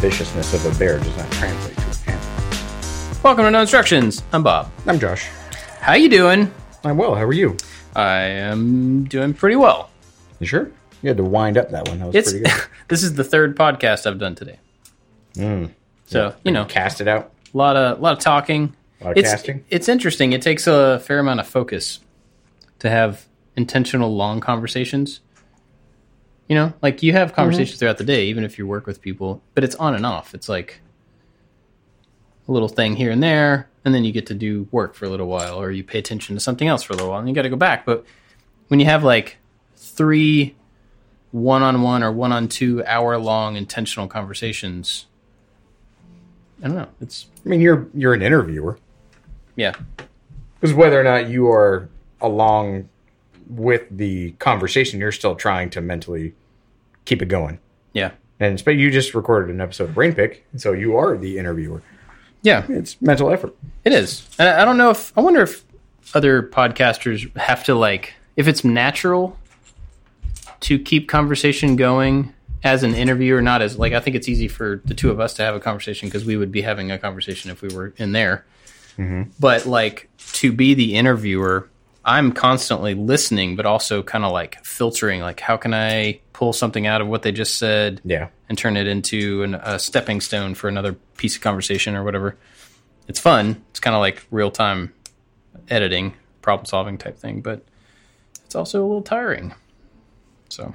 viciousness of a bear does not translate to a panther. Welcome to No Instructions. I'm Bob. I'm Josh. How you doing? I'm well. How are you? I am doing pretty well. You sure? You had to wind up that one. That was It's pretty good. this is the third podcast I've done today. Mm. So you know, Cast it out. a lot of lot of talking. A lot of It's casting. it's interesting. It takes a fair amount of focus to have intentional long conversations. You know, like you have mm-hmm. conversations throughout the day, even if you work with people, but it's on and off. It's like a little thing here and there, and then you get to do work for a little while, or you pay attention to something else for a little while, and you got to go back. But when you have like three one on one or one on two hour long intentional conversations, I don't know. It's I mean, you're you're an interviewer yeah, because whether or not you are along with the conversation, you're still trying to mentally keep it going. yeah, And but you just recorded an episode of Brain Pick, so you are the interviewer. yeah. It's mental effort. It is. And I I don't know if I wonder if other podcasters have to like if it's natural to keep conversation going as an interviewer, not as like I think it's easy for the two of us to have a conversation because we would be having a conversation if we were in there. Mm-hmm. But like to be the interviewer, I'm constantly listening, but also kind of like filtering. Like, how can I pull something out of what they just said? Yeah. and turn it into an, a stepping stone for another piece of conversation or whatever. It's fun. It's kind of like real time editing, problem solving type thing, but it's also a little tiring. So,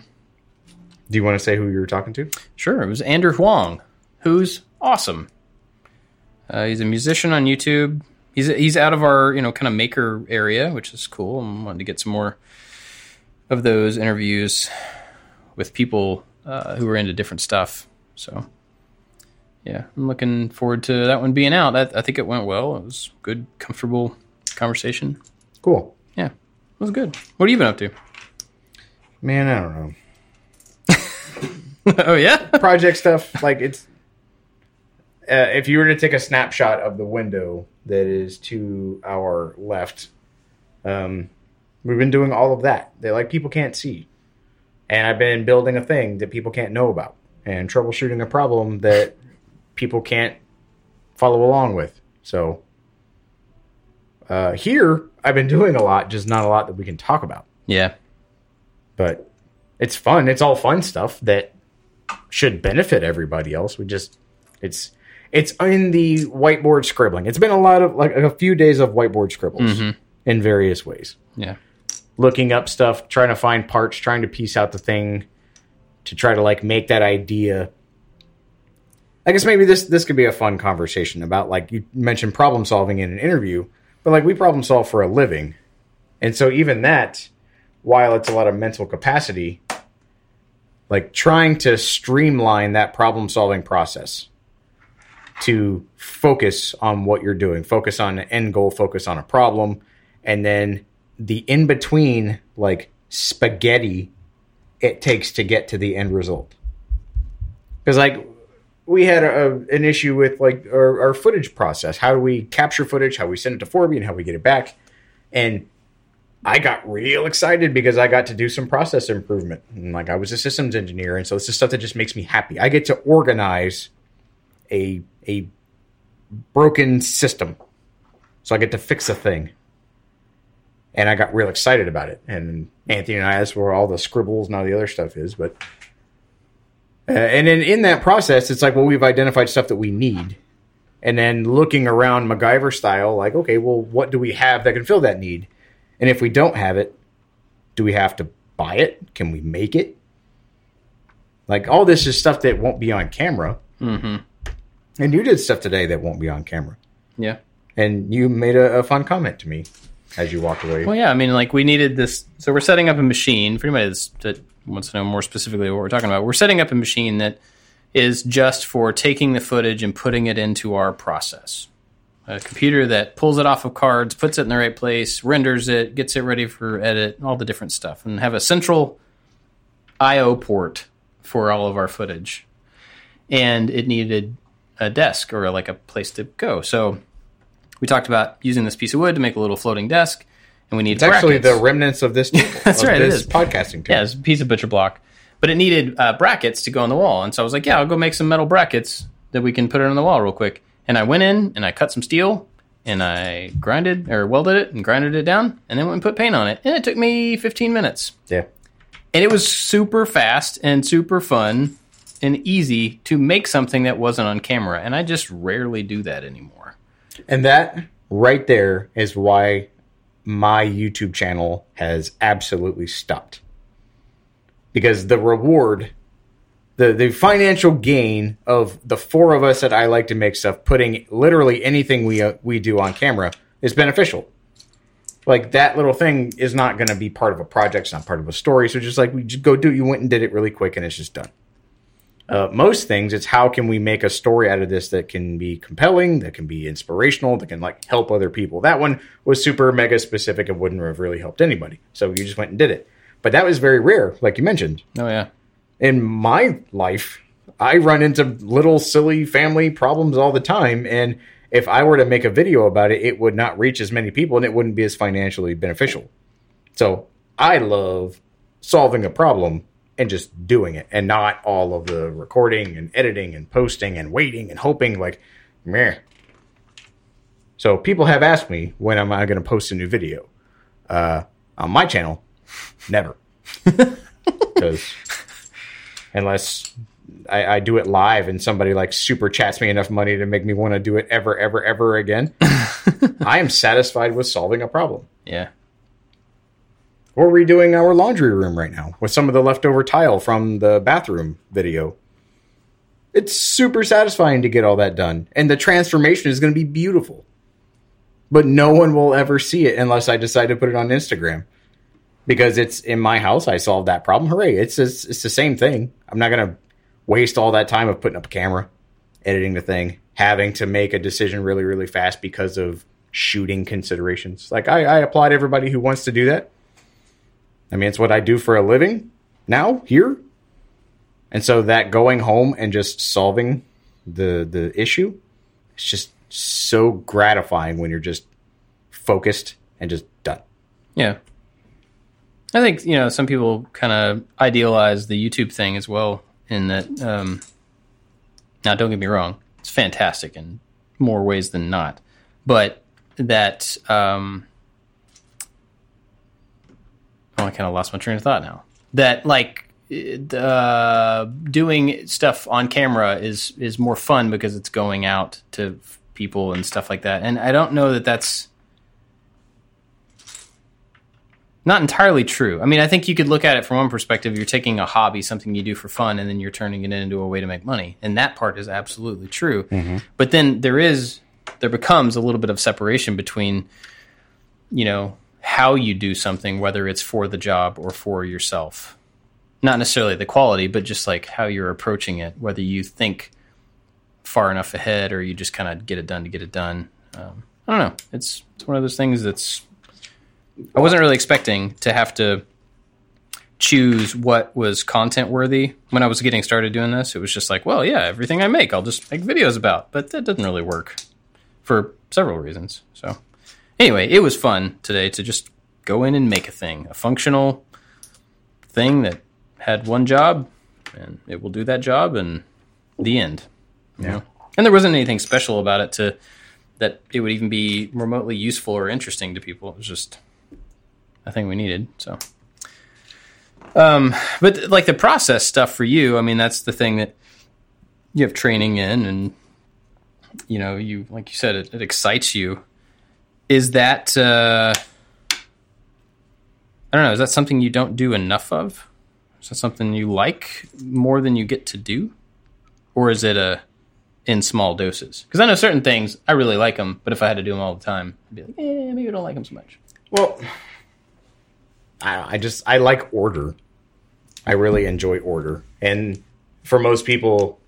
Do you want to say who you were talking to? sure, it was Andrew Huang, who's awesome. Uh, he's a musician on YouTube. He's he's out of our you know kind of maker area, which is cool. I'm wanting to get some more of those interviews with people uh, who are into different stuff. So, yeah, I'm looking forward to that one being out. I, I think it went well. It was good, comfortable conversation. Cool. Yeah, it was good. What have you been up to? Man, I don't know. oh yeah, project stuff like it's uh, if you were to take a snapshot of the window that is to our left um, we've been doing all of that. That like people can't see. And i've been building a thing that people can't know about and troubleshooting a problem that people can't follow along with. So uh, here i've been doing a lot just not a lot that we can talk about. Yeah, but it's fun. It's all fun stuff that should benefit everybody else. We just it's it's in the whiteboard scribbling. It's been a lot of like a few days of whiteboard scribbles mm-hmm. in various ways. yeah, Looking up stuff, trying to find parts, trying to piece out the thing to try to like make that idea. I guess maybe this this could be a fun conversation about like you mentioned problem solving in an interview, but like we problem solve for a living. And so even that while it's a lot of mental capacity, like trying to streamline that problem solving process to focus on what you're doing, focus on an end goal, focus on a problem, and then the in between, like spaghetti, it takes to get to the end result. Because, like, we had a, an issue with like our, our footage process. How do we capture footage? How we send it to Forby, and how we get it back? And I got real excited because I got to do some process improvement. And like I was a systems engineer, and so it's just stuff that just makes me happy. I get to organize a a broken system, so I get to fix a thing. And I got real excited about it. And Anthony and I, that's where all the scribbles and all the other stuff is. But uh, and then in that process, it's like, well, we've identified stuff that we need, and then looking around MacGyver style, like, okay, well, what do we have that can fill that need? And if we don't have it, do we have to buy it? Can we make it? Like all this is stuff that won't be on camera. mm-hmm. And you did stuff today that won't be on camera. yeah. And you made a, a fun comment to me as you walked away. Well, yeah, I mean, like we needed this. So we're setting up a machine. For anybody that wants to know more specifically what we're talking about, we're setting up a machine that is just for taking the footage and putting it into our process. A computer that pulls it off of cards, puts it in the right place, renders it, gets it ready for edit, all the different stuff, and have a central I/O port for all of our footage. And it needed a desk or like a place to go. So we talked about using this piece of wood to make a little floating desk, and we need it's actually the remnants of this. Table, That's of right, it This is. podcasting. Yeah, it's a piece of butcher block, but it needed uh, brackets to go on the wall, and so I was like, yeah, I'll go make some metal brackets that we can put it on the wall real quick. And I went in and I cut some steel and I grinded or welded it and grinded it down and then went and put paint on it. And it took me 15 minutes. Yeah. And it was super fast and super fun and easy to make something that wasn't on camera. And I just rarely do that anymore. And that right there is why my YouTube channel has absolutely stopped. Because the reward, the the financial gain of the four of us that I like to make stuff, putting literally anything we uh, we do on camera is beneficial. Like that little thing is not going to be part of a project, it's not part of a story. So just like we just go do, it, you went and did it really quick, and it's just done. Uh, most things, it's how can we make a story out of this that can be compelling, that can be inspirational, that can like help other people. That one was super mega specific and wouldn't have really helped anybody. So you just went and did it. But that was very rare, like you mentioned. Oh, yeah. In my life, I run into little silly family problems all the time. And if I were to make a video about it, it would not reach as many people and it wouldn't be as financially beneficial. So I love solving a problem and just doing it and not all of the recording and editing and posting and waiting and hoping like meh. So people have asked me when am I going to post a new video? Uh, on my channel, never. Because unless I, I, do it live and somebody like super chats me enough money to make me want to do it ever, ever, ever again, I am satisfied with solving a problem. Yeah. We're redoing our laundry room right now with some of the leftover tile from the bathroom video. It's super satisfying to get all that done. And the transformation is going to be beautiful. But no one will ever see it unless I decide to put it on Instagram. Because it's in my house, I solved that problem. Hooray. It's, it's, the same thing. I'm not going to waste all that time of putting up a camera, editing the thing, having to make a decision really, really fast because of shooting considerations. Like, I, I applaud everybody who wants to do that I mean, it's what I do for a living now here. And so that going home and just solving the the issue, it's just so gratifying when you're just focused and just done. Yeah. I think, you know, some people kind of idealize the YouTube thing as well in that um now don't get me wrong, it's fantastic in more ways than not. But that um Oh, I kind of lost my train of thought now. That like uh, doing stuff on camera is is more fun because it's going out to people and stuff like that. And I don't know that that's not entirely true. I mean, I think you could look at it from one perspective. You're taking a hobby, something you do for fun, and then you're turning it into a way to make money. And that part is absolutely true. Mm-hmm. But then there is, there becomes a little bit of separation between, you know, how you do something, whether it's for the job or for yourself. Not necessarily the quality, but just like how you're approaching it, whether you think far enough ahead or you just kind of get it done to get it done. Um, I don't know. It's it's one of those things that's I wasn't really expecting to have to choose what was content worthy when I was getting started doing this. It was just like, well, yeah, everything I make, I'll just make videos about. But that doesn't really work for several reasons. So Anyway, it was fun today to just go in and make a thing, a functional thing that had one job, and it will do that job, and the end. You yeah. know? And there wasn't anything special about it to that it would even be remotely useful or interesting to people. It was just a thing we needed. So, um, but like the process stuff for you, I mean, that's the thing that you have training in, and you know, you like you said, it, it excites you is that uh, I don't know? Is that something you don't do enough of? Is that something you like more than you get to do, or is it a uh, in small doses? Because I know certain things I really like them, but if I had to do them all the time, I'd be like, eh, maybe I don't like them so much. Well, I, I just I like order. I really enjoy order, and for most people,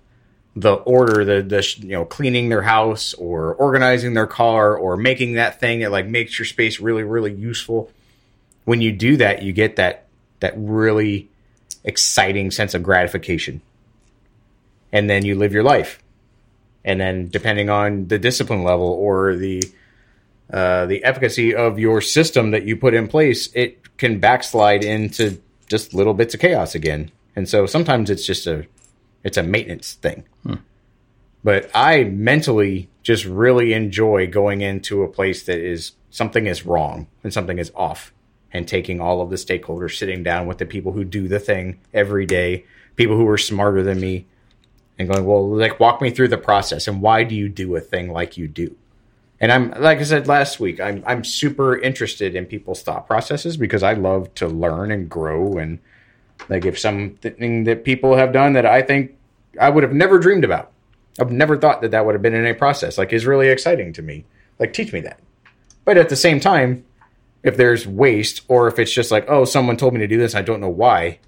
the order, the the you know cleaning their house or organizing their car or making that thing that like makes your space really really useful. When you do that, you get that that really exciting sense of gratification, and then you live your life. And then, depending on the discipline level or the uh, the efficacy of your system that you put in place, it can backslide into just little bits of chaos again. And so sometimes it's just a it's a maintenance thing. Hmm. But I mentally just really enjoy going into a place that is something is wrong and something is off and taking all of the stakeholders, sitting down with the people who do the thing every day, people who are smarter than me, and going, well, like, walk me through the process and why do you do a thing like you do? And I'm, like I said last week, I'm, I'm super interested in people's thought processes because I love to learn and grow. And like, if something that people have done that I think I would have never dreamed about, I've never thought that that would have been in a process, like, is really exciting to me. Like, teach me that. But at the same time, if there's waste or if it's just like, oh, someone told me to do this, I don't know why,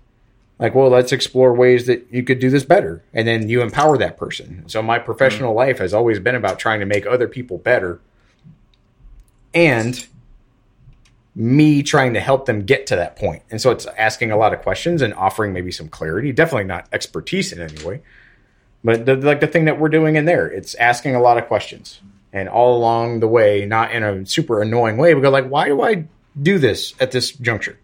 like, well, let's explore ways that you could do this better. And then you empower that person. So my professional mm-hmm. life has always been about trying to make other people better and me trying to help them get to that point. And so it's asking a lot of questions and offering maybe some clarity, definitely not expertise in any way. But the, like the thing that we're doing in there, it's asking a lot of questions. And all along the way, not in a super annoying way, we go like, why do I do this at this juncture?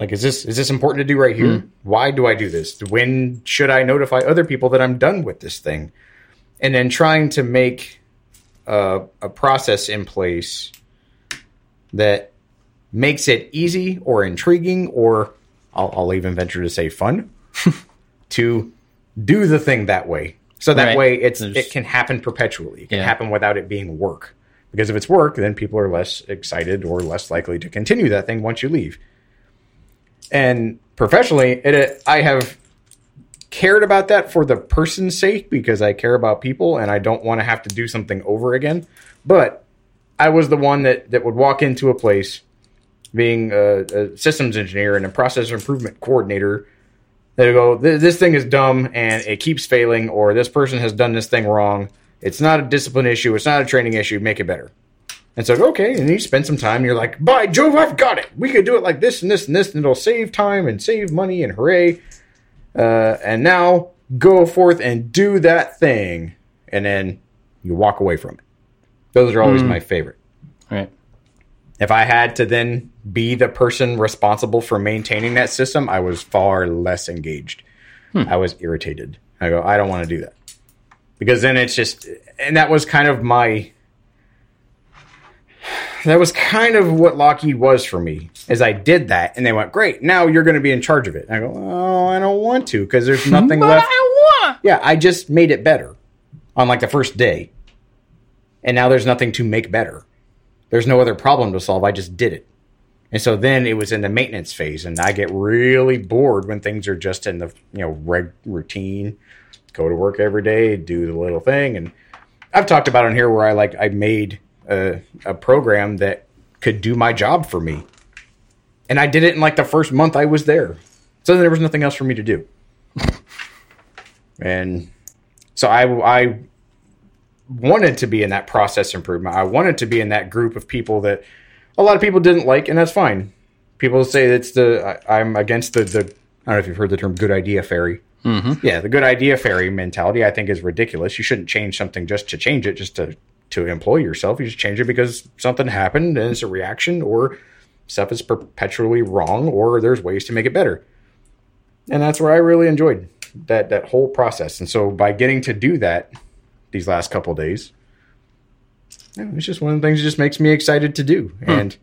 Like, is this is this important to do right here? Mm. Why do I do this? When should I notify other people that I'm done with this thing? And then trying to make a, a process in place that makes it easy or intriguing, or I'll, I'll even venture to say fun, to do the thing that way. So that right. way, it's There's, it can happen perpetually. It can yeah. happen without it being work. Because if it's work, then people are less excited or less likely to continue that thing once you leave. And professionally, it, uh, I have cared about that for the person's sake because I care about people and I don't want to have to do something over again. But I was the one that, that would walk into a place being a, a systems engineer and a process improvement coordinator they go, this thing is dumb and it keeps failing, or this person has done this thing wrong. It's not a discipline issue. It's not a training issue. Make it better. And so, okay, and you spend some time. And you're like, by Jove, I've got it. We could do it like this and this and this, and it'll save time and save money and hooray. Uh, and now go forth and do that thing, and then you walk away from it. Those are always mm. my favorite. Right. If I had to then be the person responsible for maintaining that system, I was far less engaged. Hmm. I was irritated. I go, I don't want to do that. Because then it's just, and that was kind of my that was kind of what Lockheed was for me. As I did that, and they went, "Great, now you're going to be in charge of it." And I go, "Oh, I don't want to because there's nothing but left." I want. Yeah, I just made it better on like the first day, and now there's nothing to make better. There's no other problem to solve. I just did it, and so then it was in the maintenance phase, and I get really bored when things are just in the you know reg routine. Go to work every day, do the little thing, and I've talked about on here where I like I made a, a program that could do my job for me. And I did it in like the first month I was there. So then there was nothing else for me to do. and so I, I wanted to be in that process improvement. I wanted to be in that group of people that a lot of people didn't like, and that's fine. People say it's the I, am against the the I don't know if you've heard the term "good idea fairy." Mm-hmm. Yeah, the good idea fairy mentality I think is ridiculous. You shouldn't change something just to change it, just to to employ yourself. You just change it because something happened and it's a reaction, or stuff is perpetually wrong, or there's ways to make it better. And that's where I really enjoyed that that whole process. And so by getting to do that these last couple days, it's just one of the things that just makes me excited to do. Hmm. And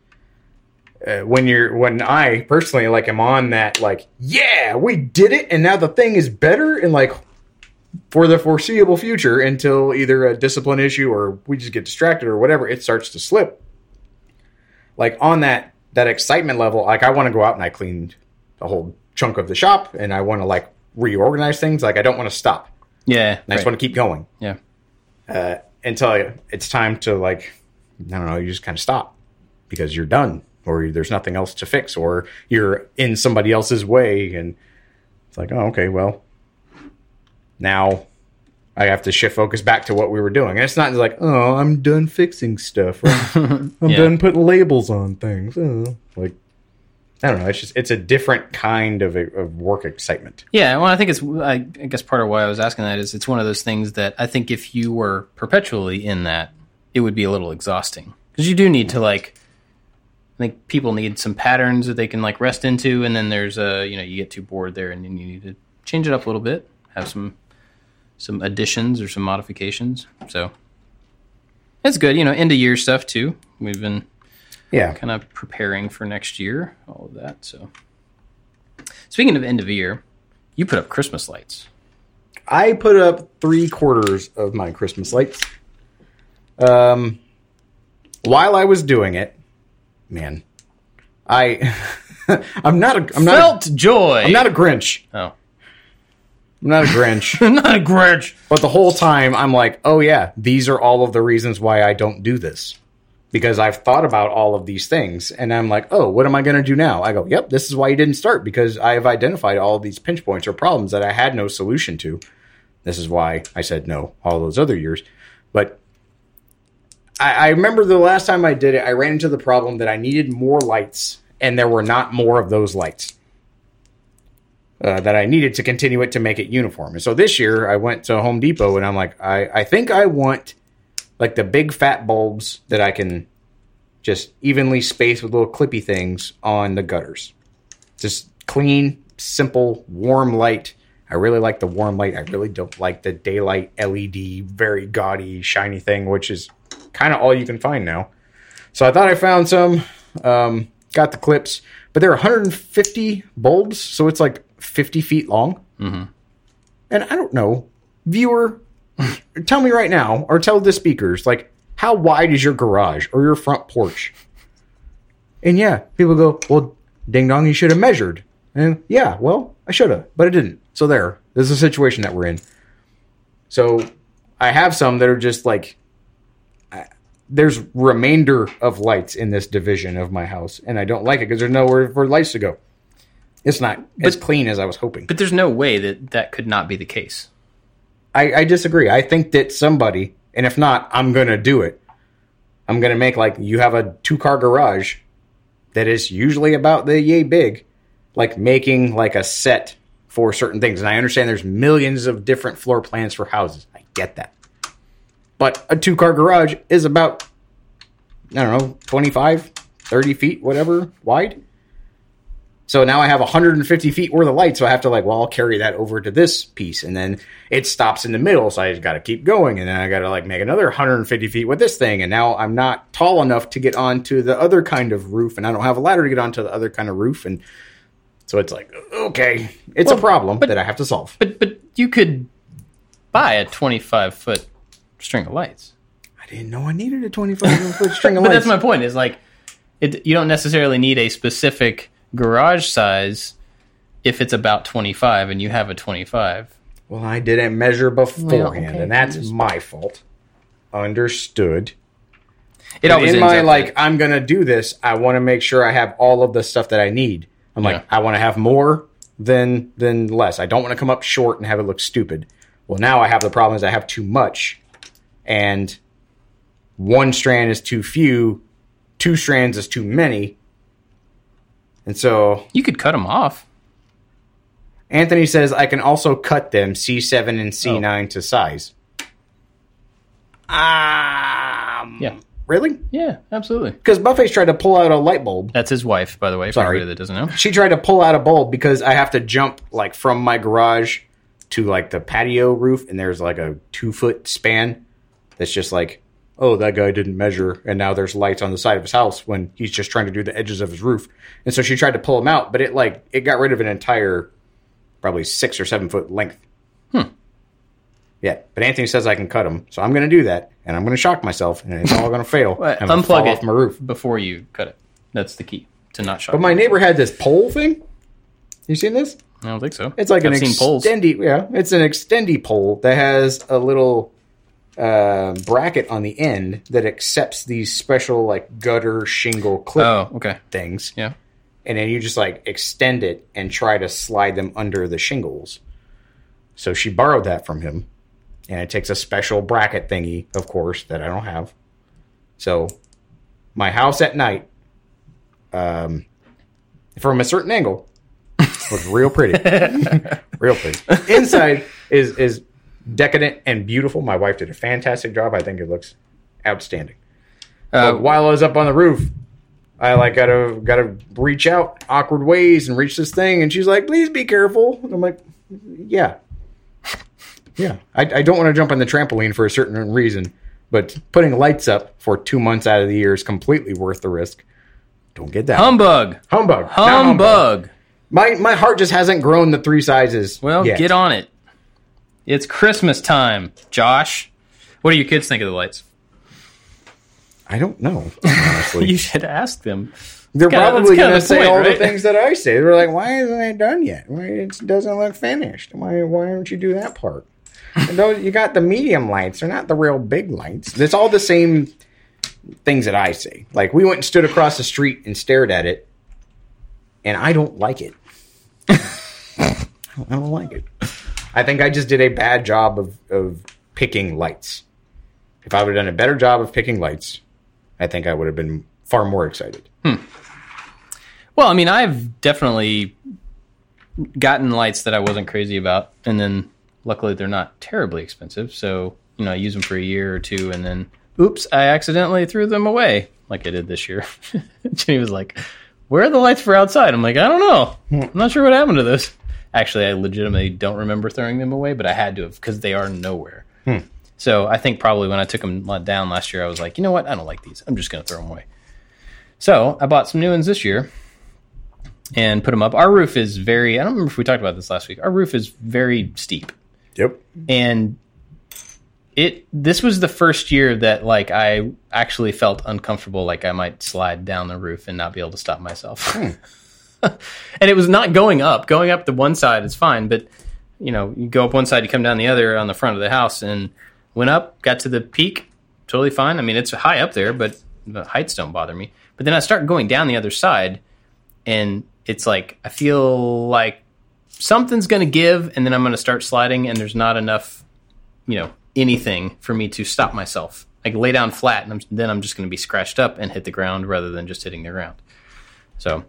uh, when you're when I personally like am on that like yeah we did it and now the thing is better and like for the foreseeable future until either a discipline issue or we just get distracted or whatever, it starts to slip. Like on that that excitement level, like I want to go out and I cleaned a whole chunk of the shop and I want to like reorganize things. Like I don't want to stop. Yeah, I just want to keep going. Yeah. Uh, until it's time to like, I don't know, you just kind of stop because you're done or there's nothing else to fix or you're in somebody else's way and it's like, oh, okay, well, now I have to shift focus back to what we were doing. And it's not like, oh, I'm done fixing stuff. I'm yeah. done putting labels on things. Oh. Like, I don't know. It's just it's a different kind of, of work excitement. Yeah, well, I think it's. I, guess part of why I was asking that is it's one of those things that I think if you were perpetually in that, it would be a little exhausting because you do need to like. I think people need some patterns that they can like rest into, and then there's a you know you get too bored there, and then you need to change it up a little bit, have some some additions or some modifications. So that's good. You know, end of year stuff too. We've been Yeah. kind of preparing for next year, all of that. So speaking of end of year, you put up Christmas lights. I put up three quarters of my Christmas lights. Um, while I was doing it, man, I I'm not a I'm not Felt joy. a, I'm not a Grinch. oh, I'm not a Grinch. not a Grinch. but the whole time I'm like, oh yeah, these are all of the reasons why I don't do this. Because I've thought about all of these things and I'm like, oh, what am I going to do now? I go, yep, this is why you didn't start because I have identified all these pinch points or problems that I had no solution to. This is why I said no all those other years. But I, I remember the last time I did it, I ran into the problem that I needed more lights and there were not more of those lights. Uh, that I needed to continue it to make it uniform. And so this year I went to Home Depot and I'm like, I, I think I want like the big fat bulbs that I can just evenly space with little clippy things on the gutters. Just clean, simple, warm light. I really like the warm light. I really don't like the daylight LED, very gaudy, shiny thing, which is kind of all you can find now. So I thought I found some, um, got the clips, but they're 150 bulbs, so it's like 50 feet long. Mm-hmm. And I don't know, viewer, tell me right now, or tell the speakers, like, how wide is your garage or your front porch? And yeah, people go, well, ding dong, you should have measured. And yeah, well, I should have, but I didn't. So there, this is a situation that we're in. So I have some that are just like, I- there's remainder of lights in this division of my house, and I don't like it because there's nowhere for lights to go. It's not as clean as I was hoping. But there's no way that that could not be the case. I, I disagree. I think that somebody, and if not, I'm going to do it. I'm going to make like you have a two car garage that is usually about the yay big, like making like a set for certain things. And I understand there's millions of different floor plans for houses. I get that. But a two car garage is about, I don't know, 25, 30 feet, whatever, wide. So now I have 150 feet worth of light, so I have to like, well, I'll carry that over to this piece, and then it stops in the middle, so I just got to keep going, and then I got to like make another 150 feet with this thing, and now I'm not tall enough to get onto the other kind of roof, and I don't have a ladder to get onto the other kind of roof, and so it's like, okay, it's a problem that I have to solve. But but you could buy a 25 foot string of lights. I didn't know I needed a 25 foot string of But lights. But that's my point. Is like, it, you don't necessarily need a specific garage size if it's about 25 and you have a 25. well, I didn't measure beforehand, okay, and that's just- my fault. Understood. It always in ends my up like that- i'm gonna do this i want to make sure i have all of the stuff that i need i'm like i want to have more than than less i don't want to come up short and have it look stupid well now i have the problem is i have too much and one strand is too few two strands is too many and so you could cut them off. anthony says i can also cut them c7 and c9 to size um Yeah. really Yeah, absolutely. because buffet's tried to pull out a light bulb That's his wife, by the way, for Sorry. that doesn't know. she tried to pull out a bulb because I have to jump like from my garage to like the patio roof, and there's like a two foot span that's just like, oh, that guy didn't measure, and now there's lights on the side of his house when he's just trying to do the edges of his roof, and so she tried to pull him out, but it like it got rid of an entire probably six or seven foot length. Hmm. Yeah, but Anthony says I can cut him, so I'm going to do that, and I'm going to shock myself, and it's all going to fail. I'm unplug fall it off my roof. before you cut it. That's the key to not shock. But my neighbor had this pole thing. You seen this? I don't think so. It's like I've an extendy, yeah. It's an extendy pole that has a little uh, bracket on the end that accepts these special like gutter shingle clip Oh, okay. things, Yeah. and then you just like extend it and try to slide them under the shingles. So she borrowed that from him, and it takes a special bracket thingy, of course, that I don't have. So my house at night, um, from a certain angle, looks real pretty, real pretty. Inside is is decadent and beautiful. My wife did a fantastic job. I think it looks outstanding. Uh, while I was up on the roof, I like gotta gotta reach out awkward ways and reach this thing, and she's like, "Please be careful." And I'm like, "Yeah." Yeah, I, I don't want to jump on the trampoline for a certain reason, but putting lights up for two months out of the year is completely worth the risk. Don't get that Humbug. humbug. Not Humbug. My my heart just hasn't grown the three sizes. Well, yet. get on it. It's Christmas time, Josh. What do your kids think of the lights? I don't know. Honestly, You should ask them. they're kinda- probably going to say point, all the things that I say. They're like, "Why isn't it done yet? Why it doesn't look finished? Why why don't you do that part?" And those, you got the medium lights. They're not the real big lights. It's all the same things that I say. Like we went and stood across the street and stared at it, and I don't like it. I don't like it. I think I just did a bad job of, of picking lights. If I would have done a better job of picking lights, I think I would have been far more excited. Hmm. Well, I mean, I've definitely gotten lights that I wasn't crazy about, and then luckily they're not terribly expensive. So you know, I use them for a year or two, and then oops, I accidentally threw them away, like I did this year. Jenny was like, "Where are the lights for outside?" I'm like, "I don't know. Hmm. I'm not sure what happened to those." Actually, I legitimately don't remember throwing them away, but I had to have because they are nowhere. Hmm. So I think probably when I took them down last year, I was like, you know what? I don't like these. I'm just going to throw them away. So I bought some new ones this year and put them up. Our roof is very, I don't remember if we talked about this last week. Our roof is very steep. Yep. And it, this was the first year that like I actually felt uncomfortable, like I might slide down the roof and not be able to stop myself. Hmm. and it was not going up. Going up the one side is fine, but you know, you go up one side, you come down the other on the front of the house and went up, got to the peak, totally fine. I mean, it's high up there, but the heights don't bother me. But then I start going down the other side and it's like I feel like something's going to give and then I'm going to start sliding and there's not enough, you know, anything for me to stop myself. Like lay down flat and I'm, then I'm just going to be scratched up and hit the ground rather than just hitting the ground. So,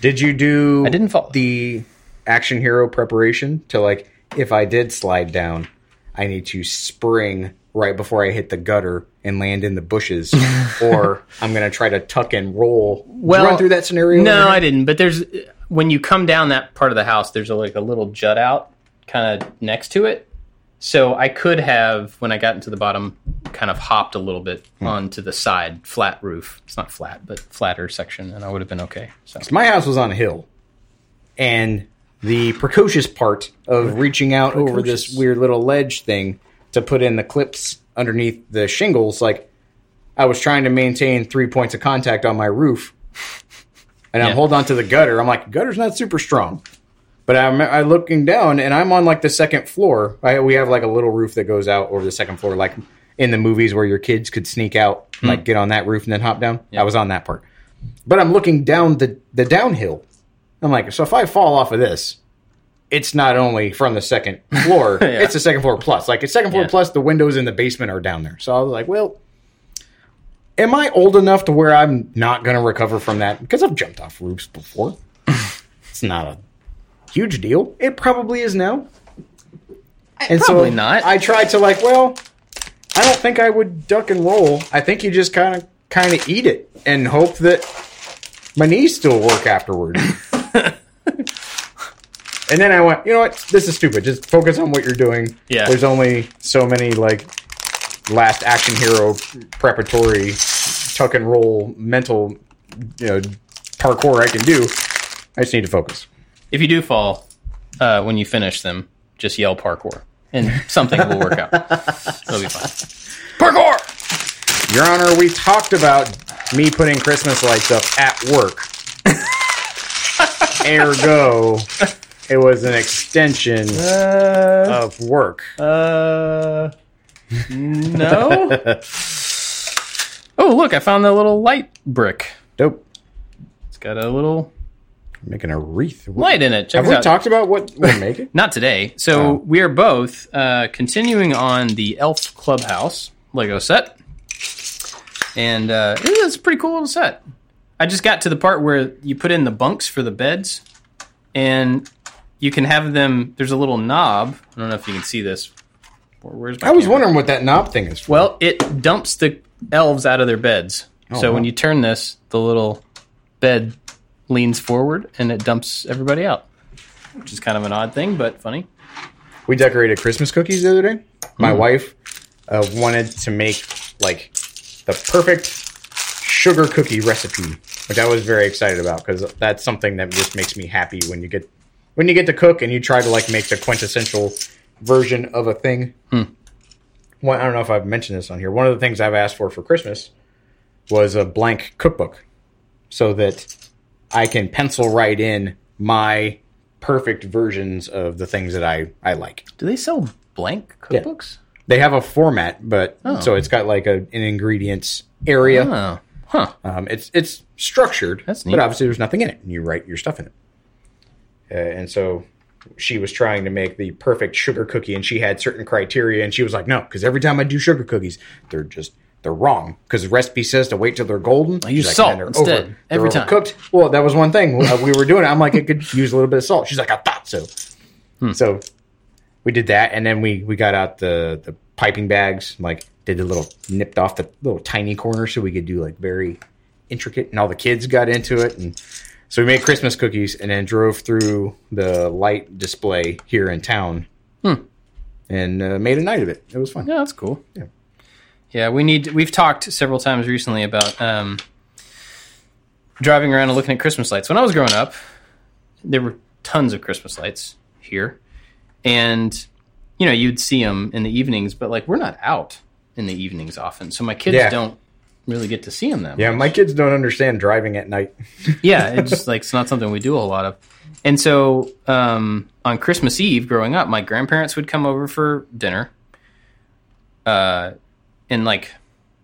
Did you do? I didn't follow. the action hero preparation to like if I did slide down, I need to spring right before I hit the gutter and land in the bushes, or I'm gonna try to tuck and roll. Well, run through that scenario. No, I didn't. But there's when you come down that part of the house, there's a, like a little jut out kind of next to it. So I could have, when I got into the bottom, kind of hopped a little bit hmm. onto the side, flat roof. It's not flat, but flatter section, and I would have been okay. So My house was on a hill, and the precocious part of reaching out over this weird little ledge thing to put in the clips underneath the shingles, like I was trying to maintain three points of contact on my roof, and I'm Yeah. holding on to the gutter. I'm like, gutter's not super strong. But I'm, I'm looking down, and I'm on like the second floor. I, we have like a little roof that goes out over the second floor, like in the movies where your kids could sneak out, hmm. like get on that roof and then hop down. I was on that part. But I'm looking down the the downhill. I'm like, so if I fall off of this, it's not only from the second floor, Yeah. it's the second floor plus. Like it's second floor Yeah. plus the windows in the basement are down there. So I was like, well, am I old enough to where I'm not going to recover from that? Because I've jumped off roofs before. it's not a huge deal. It probably is now. And Probably so not. I tried to like, well, I don't think I would duck and roll. I think you just kind of kind of eat it and hope that my knees still work afterward. and then I went, you know what? This is stupid. Just focus on what you're doing. Yeah. There's only so many like last action hero preparatory tuck and roll mental you know parkour I can do. I just need to focus. If you do fall uh, when you finish them, just yell parkour, and something will work out. It'll be fine. Parkour. Your Honor, we talked about me putting Christmas lights up at work. Ergo, it was an extension Uh, of work. uh, no. oh, look! I found the little light brick. Dope. It's got a little Making a wreath. light in it. Check Have we out. talked about what we're making? Not today. So Oh. we are both uh, continuing on the Elf Clubhouse Lego set, and uh, it's a pretty cool little set. I just got to the part where you put in the bunks for the beds, and you can have them. There's a little knob. I don't know if you can see this. Where's my I was camera? wondering what that knob thing is for. Well, it dumps the elves out of their beds. so wow. when you turn this, the little bed leans forward and it dumps everybody out, which is kind of an odd thing, but funny. we decorated Christmas cookies the other day. My wife uh, wanted to make like the perfect sugar cookie recipe, which I was very excited about because that's something that just makes me happy when you get when you get to cook and you try to like make the quintessential version of a thing. One, I don't know if I've mentioned this on here. One of the things I've asked for for Christmas was a blank cookbook so that I can pencil write in my perfect versions of the things that I, I like. Do they sell blank cookbooks? They have a format, but so it's got like a, an ingredients area. Oh, huh. Um, it's it's structured, That's neat. but obviously there's nothing in it, and you write your stuff in it. Uh, and so she was trying to make the perfect sugar cookie, and she had certain criteria, and she was like, "No, because every time I do sugar cookies, they're just they're wrong because the recipe says to wait till they're golden. I use salt instead, every time." Cooked. Well, that was one thing Uh, we were doing. it. I'm like, it could use a little bit of salt. She's like, I thought so. Hmm. So we did that, and then we we got out the the piping bags, like did a little nipped off the little tiny corner so we could do like very intricate, and all the kids got into it, and so we made Christmas cookies, and then drove through the light display here in town, and uh, made a night of it. It was fun. Yeah, that's cool. Yeah. Yeah, we need. We've talked several times recently about um, driving around and looking at Christmas lights. When I was growing up, there were tons of Christmas lights here, and you know you'd see them in the evenings, but like we're not out in the evenings often, so my kids Yeah. don't really get to see them that Yeah, my kids don't understand driving at night. yeah, it's just like it's not something we do a whole lot of. And so um, on Christmas Eve, growing up, my grandparents would come over for dinner. Uh, and like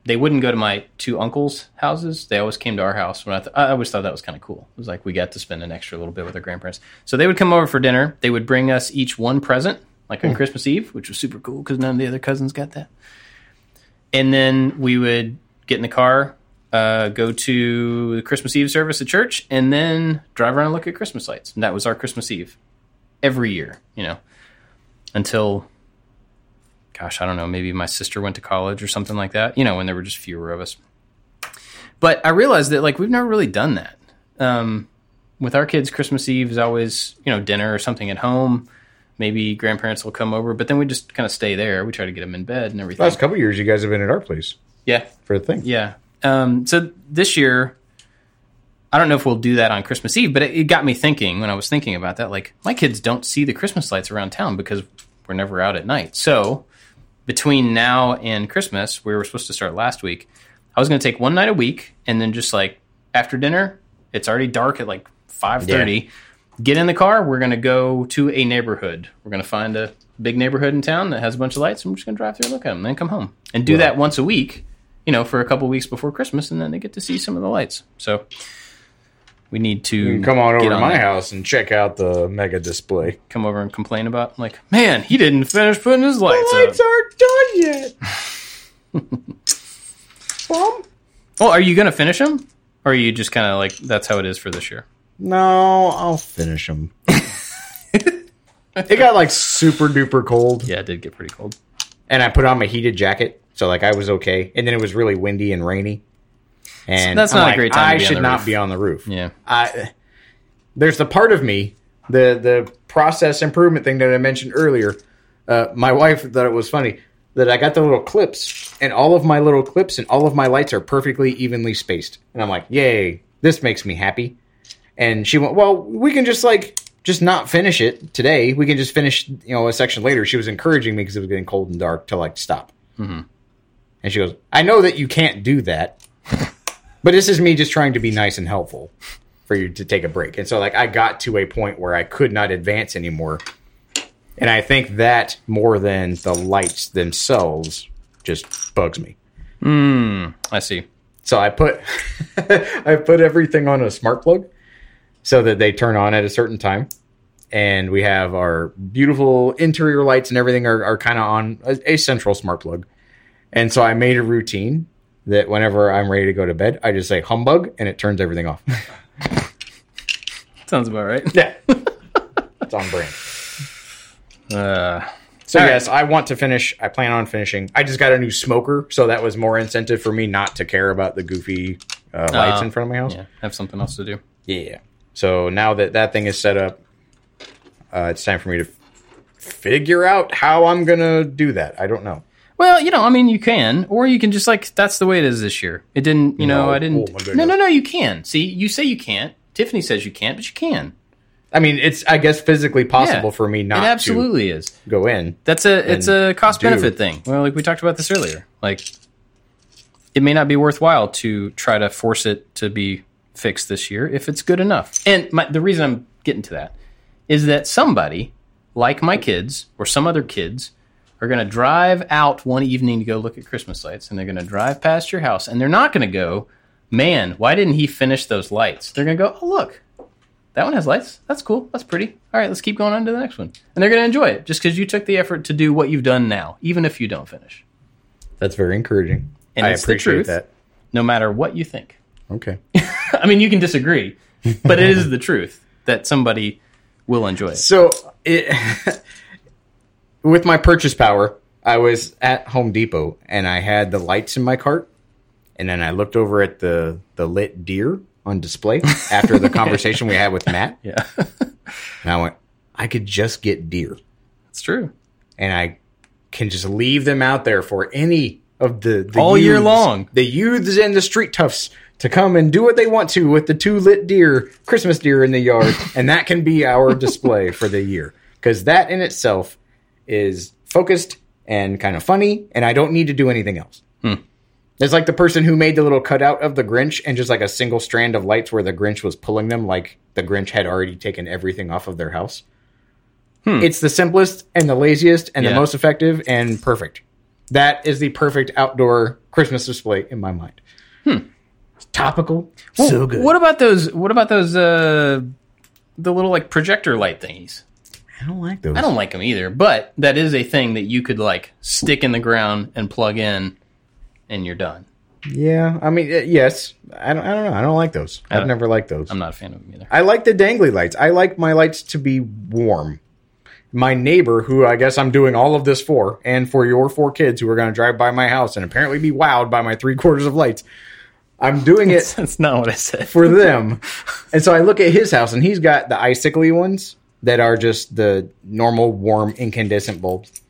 they wouldn't go to my two uncles' houses; they always came to our house. When I, th- I always thought that was kind of cool. It was like we got to spend an extra little bit with our grandparents. So they would come over for dinner. They would bring us each one present, like on Christmas Eve, which was super cool because none of the other cousins got that. And then we would get in the car, uh, go to the Christmas Eve service at church, and then drive around and look at Christmas lights. And that was our Christmas Eve every year, you know, until, gosh, I don't know, maybe my sister went to college or something like that, you know, when there were just fewer of us. But I realized that, like, we've never really done that. Um, with our kids, Christmas Eve is always, you know, dinner or something at home. Maybe grandparents will come over, but then we just kind of stay there. We try to get them in bed and everything. Last couple of years, you guys have been at our place yeah, for the thing. yeah. Um, so this year, I don't know if we'll do that on Christmas Eve, but it, it got me thinking when I was thinking about that. Like, my kids don't see the Christmas lights around town because we're never out at night. So between now and Christmas, we were supposed to start last week. I was going to take one night a week, and then just like after dinner, it's already dark at like five thirty. Get in the car. We're going to go to a neighborhood. We're going to find a big neighborhood in town that has a bunch of lights, and we're just going to drive through and look at them, and then come home and do that once a week. You know, for a couple weeks before Christmas, and then they get to see some of the lights. So we need to come on over to my house and check out the mega display. Come over and complain about like, man, he didn't finish putting his lights The up. lights aren't done yet. Mom? Well, oh, are you going to finish them? Or are you just kind of like, that's how it is for this year? No, I'll finish them. it got like super duper cold, Yeah, it did get pretty cold. and I put on my heated jacket, so like I was okay. And then it was really windy and rainy, and that's I'm not a great time to I be on should the not roof. be on the roof. Yeah. I there's the part of me, the the process improvement thing that I mentioned earlier. Uh, my wife thought it was funny that I got the little clips, and all of my little clips and all of my lights are perfectly evenly spaced. And I'm like, yay, this makes me happy. And she went, well, we can just like just not finish it today. We can just finish, you know, a section later. She was encouraging me because it was getting cold and dark to like stop. And she goes, I know that you can't do that, but this is me just trying to be nice and helpful for you to take a break. And so like I got to a point where I could not advance anymore. And I think that more than the lights themselves just bugs me. Mmm. I see. So I put I put everything on a smart plug so that they turn on at a certain time. And we have our beautiful interior lights and everything are, are kind of on a, a central smart plug. And so I made a routine that whenever I'm ready to go to bed, I just say humbug and it turns everything off. Sounds about right. yeah. it's on brand. Uh, So right. yes, I want to finish. I plan on finishing. I just got a new smoker, so that was more incentive for me not to care about the goofy uh, lights Oh, in front of my house. yeah, have something else to do. Yeah. So now that that thing is set up, uh, it's time for me to f- figure out how I'm gonna do that. I don't know. Well, you know, I mean, you can, or you can just like that's the way it is this year. It didn't, you know, No. I didn't. Oh, no, no, no, you can. See, you say you can't. Tiffany says you can't, but you can. I mean, it's I guess physically possible Yeah. for me not it absolutely is. go in. That's a it's a cost do. benefit thing. Well, like we talked about this earlier. Like it may not be worthwhile to try to force it to be fixed this year if it's good enough. And my, the reason I'm getting to that is that somebody like my kids or some other kids are going to drive out one evening to go look at Christmas lights and they're going to drive past your house and they're not going to go, "Man, why didn't he finish those lights?" They're going to go, "Oh, look. That one has lights. That's cool. That's pretty. All right, let's keep going on to the next one." And they're going to enjoy it just cuz you took the effort to do what you've done now, even if you don't finish. That's very encouraging. And I appreciate truth. that. No matter what you think. Okay. I mean, you can disagree, but it is the truth that somebody will enjoy it. So it, with my purchase power, I was at Home Depot and I had the lights in my cart, and then I looked over at the the lit deer on display after the conversation we had with Matt, Yeah. and I went, I could just get deer, That's true. and I can just leave them out there for any of the, the All year long. the youths and the street toughs to come and do what they want to with the two lit deer, Christmas deer in the yard, and that can be our display for the year because that in itself is focused and kind of funny, and I don't need to do anything else. Hmm. It's like the person who made the little cutout of the Grinch and just like a single strand of lights where the Grinch was pulling them, like the Grinch had already taken everything off of their house. Hmm. It's the simplest and the laziest and Yeah. the most effective and perfect. That is the perfect outdoor Christmas display in my mind. Hmm. It's topical, so good. What about those what about those uh the little like projector light thingies? I don't like those. I don't like them either, but that is a thing that you could like stick in the ground and plug in and you're done. Yeah, I mean, yes. I don't. I don't know. I don't like those. I've never liked those. I'm not a fan of them either. I like the dangly lights. I like my lights to be warm. My neighbor, who I guess I'm doing all of this for, and for your four kids who are going to drive by my house and apparently be wowed by my three quarters of lights, I'm doing it That's not what I said. for them. And so I look at his house, and he's got the icicly ones that are just the normal warm incandescent bulbs.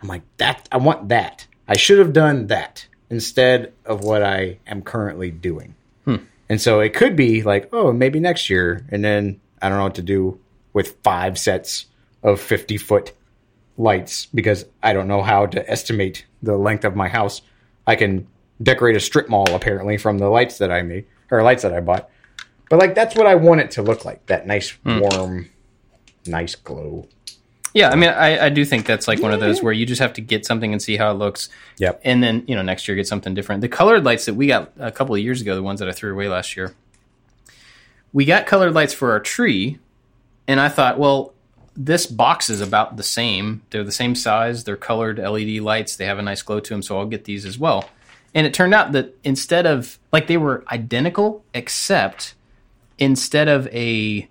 I'm like, that I want that. I should have done that instead of what I am currently doing. Hmm. And so it could be like, oh, maybe next year, and then I don't know what to do with five sets of 50 foot lights because I don't know how to estimate the length of my house. I can decorate a strip mall apparently from the lights that I made or lights that I bought. But like that's what I want it to look like. That nice hmm. warm nice glow. Yeah, I mean, I, I do think that's like one of those where you just have to get something and see how it looks. Yep. And then, you know, next year get something different. The colored lights that we got a couple of years ago, the ones that I threw away last year, we got colored lights for our tree. And I thought, well, this box is about the same. They're the same size. They're colored LED lights. They have a nice glow to them. So I'll get these as well. And it turned out that instead of, like, they were identical, except instead of a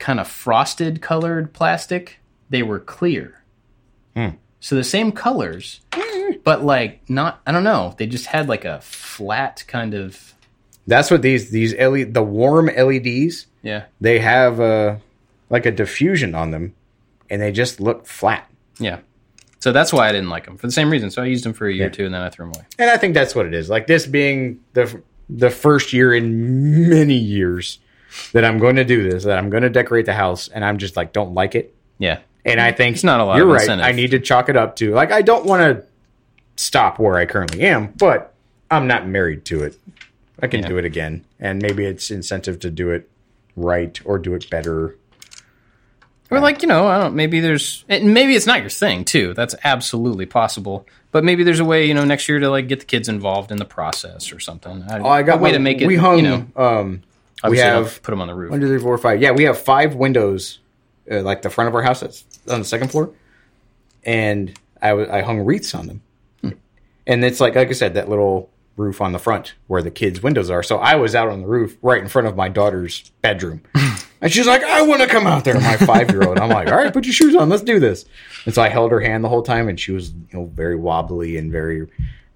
kind of frosted colored plastic, they were clear. Hmm. So the same colors, but like not, I don't know. They just had like a flat kind of, That's what these these LED the warm LEDs yeah, they have a, like a diffusion on them and they just look flat. yeah. So that's why I didn't like them for the same reason. So I used them for a year or two and then I threw them away. And I think that's what it is. Like this being the the first year in many years that I'm going to do this, that I'm going to decorate the house, and I'm just like don't like it. Yeah. And I think It's not a lot You're of right. incentive. I need to chalk it up to like I don't want to stop where I currently am, but I'm not married to it. I can Yeah. do it again, and maybe it's incentive to do it right or do it better. Or like, you know, I don't, maybe there's, and maybe it's not your thing too. That's absolutely possible. But maybe there's a way, you know, next year to like get the kids involved in the process or something. Oh, I got a way to make it, We hung. you know, um, obviously don't have put them on the roof. one, two, three, four, five. Yeah, we have five windows, uh, like the front of our house that's on the second floor, and I hung wreaths on them, and it's like like I said that little roof on the front where the kids' windows are. So I was out on the roof right in front of my daughter's bedroom, and she's like, "I want to come out there." My five year old. I'm like, "All right, put your shoes on. Let's do this." And so I held her hand the whole time, and she was you know very wobbly and very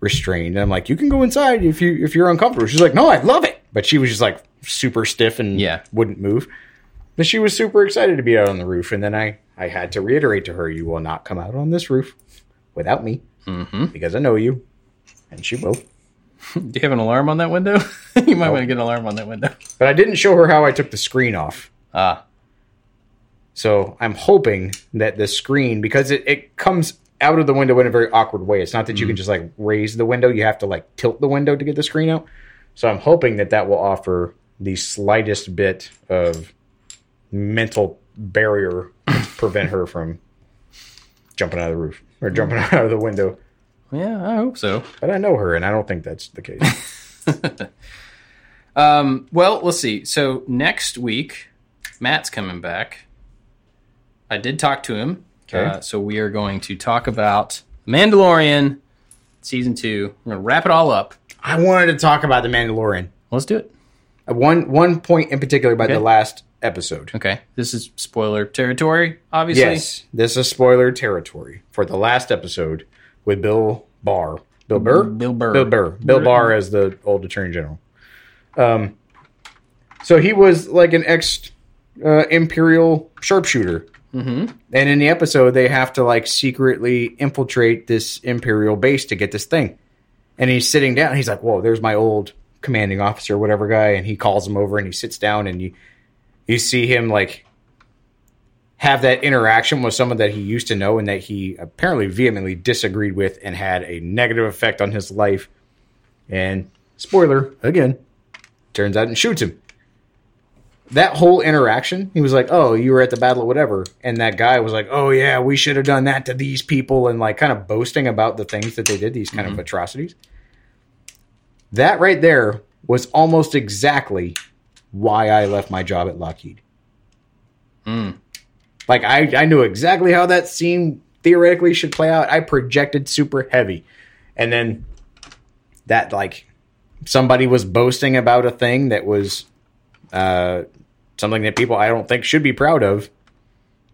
restrained. And I'm like, "You can go inside if you if you're uncomfortable." She's like, "No, I love it," but she was just like super stiff and Yeah. wouldn't move. But she was super excited to be out on the roof, and then I I had to reiterate to her, "You will not come out on this roof without me, Mm-hmm. because I know you." And she will. Do you have an alarm on that window? you might want to get an alarm on that window. But I didn't show her how I took the screen off. Ah, So I'm hoping that the screen, because it, it comes out of the window in a very awkward way. It's not that you can just like raise the window; you have to like tilt the window to get the screen out. So I'm hoping that that will offer the slightest bit of mental barrier to prevent her from jumping out of the roof or jumping out of the window. yeah, I hope so. But I know her, and I don't think that's the case. Um, well, let's see. So next week, Matt's coming back. I did talk to him. Okay. Uh, so we are going to talk about Mandalorian season two. We're going to wrap it all up. I wanted to talk about the Mandalorian. Let's do it. Uh, One one point in particular about Okay. the last episode. Okay. This is spoiler territory, obviously. Yes, this is spoiler territory for the last episode with Bill Barr. Bill Burr? Bill Burr. Bill Burr. Bill Barr as the old Attorney General. Um, so he was like an ex uh, Imperial sharpshooter. Mm-hmm. And in the episode, they have to like secretly infiltrate this Imperial base to get this thing. And he's sitting down. He's like, "Whoa, there's my old commanding officer, whatever guy." And he calls him over, and he sits down, and you you see him like have that interaction with someone that he used to know and that he apparently vehemently disagreed with and had a negative effect on his life. And spoiler again, turns out and shoots him. That whole interaction, he was like, "Oh, you were at the battle of whatever," and that guy was like, "Oh yeah, we should have done that to these people," and like kind of boasting about the things that they did, these kind of atrocities. That right there was almost exactly why I left my job at Lockheed. Mm. Like I, I knew exactly how that scene theoretically should play out. I projected super heavy, and then that like somebody was boasting about a thing that was uh, something that people I don't think should be proud of.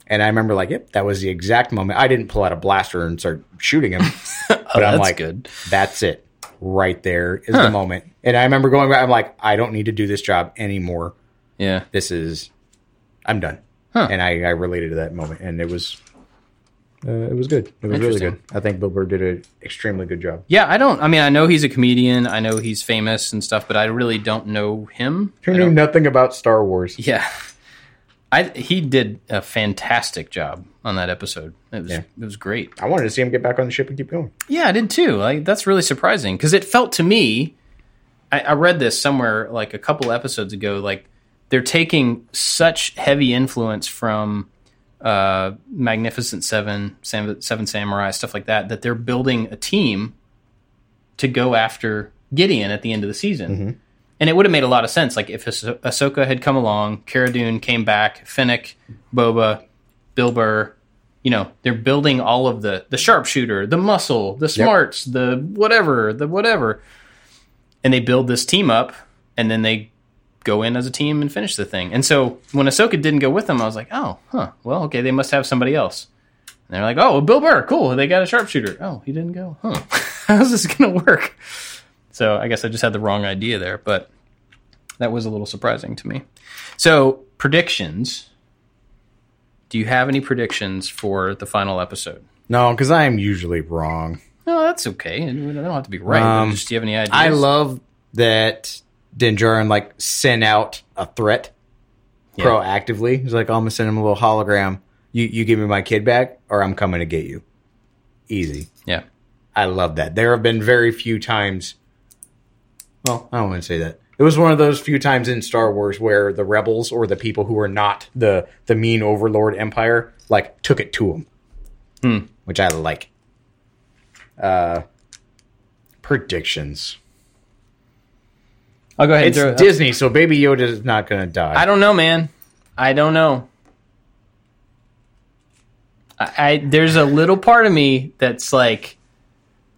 And I remember like, yep, that was the exact moment. I didn't pull out a blaster and start shooting him, but I'm like, good. that's it. Right there is Huh. the moment. And I remember going back. I'm like, I don't need to do this job anymore. Yeah. This is, I'm done. Huh. And I, I related to that moment, and it was, uh, it was good. It was really good. I think Bill Burr did an extremely good job. Yeah, I don't. I mean, I know he's a comedian. I know he's famous and stuff, but I really don't know him. Who I knew don't- nothing about Star Wars? Yeah, I he did a fantastic job on that episode. It was Yeah. it was great. I wanted to see him get back on the ship and keep going. Yeah, I did too. Like that's really surprising because it felt to me. I, I read this somewhere like a couple episodes ago. Like they're taking such heavy influence from uh, Magnificent Seven, Sam, Seven Samurai, stuff like that. That they're building a team to go after Gideon at the end of the season. And it would have made a lot of sense, like if Ah- Ahsoka had come along, Cara Dune came back, Fennec, Boba, Bill Burr, you know they're building all of the the sharpshooter the muscle the smarts the whatever the whatever and they build this team up and then they go in as a team and finish the thing and so when ahsoka didn't go with them i was like oh huh well okay they must have somebody else and they're like oh bill burr cool they got a sharpshooter oh he didn't go huh how's this gonna work so i guess i just had the wrong idea there but that was a little surprising to me so predictions do you have any predictions for the final episode? No, because I am usually wrong. No, that's okay. I don't have to be right. Um, just do you have any ideas? I love that Din Djarin like sent out a threat Yeah. proactively. He's like, oh, I'm gonna send him a little hologram. You you give me my kid back, or I'm coming to get you. Easy. Yeah. I love that. There have been very few times. Well, I don't want to say that. It was one of those few times in Star Wars where the rebels or the people who were not the the mean overlord empire like took it to them, Hmm. which I like. Uh, predictions. I'll go ahead. It's and throw, Disney, so Baby Yoda is not going to die. I don't know, man. I don't know. I, I there's a little part of me that's like,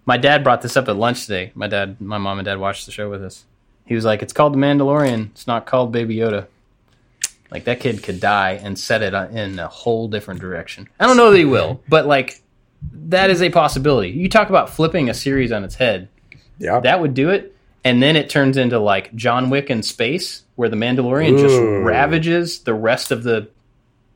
my dad brought this up at lunch today. My dad, my mom and dad watched the show with us. He was like, "It's called The Mandalorian. It's not called Baby Yoda." Like that kid could die and set it in a whole different direction. I don't know that he will, but like that is a possibility. You talk about flipping a series on its head yeah, that would do it. And then it turns into like John Wick in space, where the Mandalorian just ravages the rest of the